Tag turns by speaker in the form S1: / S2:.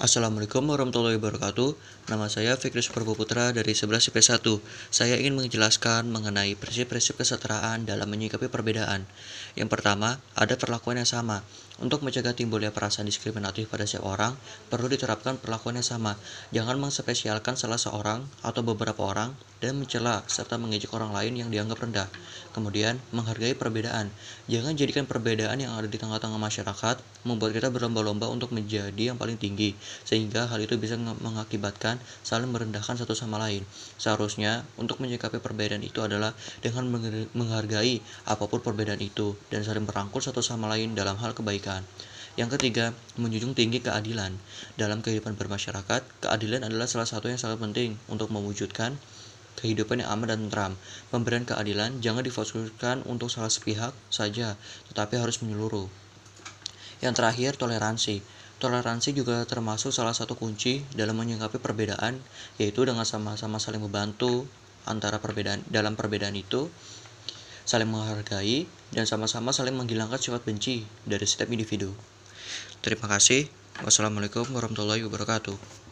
S1: Assalamualaikum warahmatullahi wabarakatuh. Nama saya Fikri Superbo Putra dari 11 IP1. Saya ingin menjelaskan mengenai prinsip-prinsip kesetaraan dalam menyikapi perbedaan. Yang pertama, ada perlakuan yang sama. Untuk mencegah timbulnya perasaan diskriminatif pada setiap orang, perlu diterapkan perlakuan yang sama. Jangan mengspesialkan salah seorang atau beberapa orang dan mencela serta mengejek orang lain yang dianggap rendah. Kemudian, menghargai perbedaan. Jangan jadikan perbedaan yang ada di tengah-tengah masyarakat membuat kita berlomba-lomba untuk menjadi yang paling tinggi, sehingga hal itu bisa mengakibatkan saling merendahkan satu sama lain. Seharusnya, untuk menyikapi perbedaan itu adalah dengan menghargai apa pun perbedaan itu dan saling merangkul satu sama lain dalam hal kebaikan. Yang ketiga, menjunjung tinggi keadilan. Dalam kehidupan bermasyarakat, keadilan adalah salah satu yang sangat penting untuk mewujudkan kehidupan yang aman dan tentram. Pemberian keadilan jangan difokuskan untuk salah sepihak saja, tetapi harus menyeluruh. Yang terakhir, toleransi. Toleransi juga termasuk salah satu kunci dalam menyikapi perbedaan, yaitu dengan sama-sama saling membantu antara perbedaan dalam perbedaan itu, saling menghargai, dan sama-sama saling menghilangkan sifat benci dari setiap individu. Terima kasih. Wassalamualaikum warahmatullahi wabarakatuh.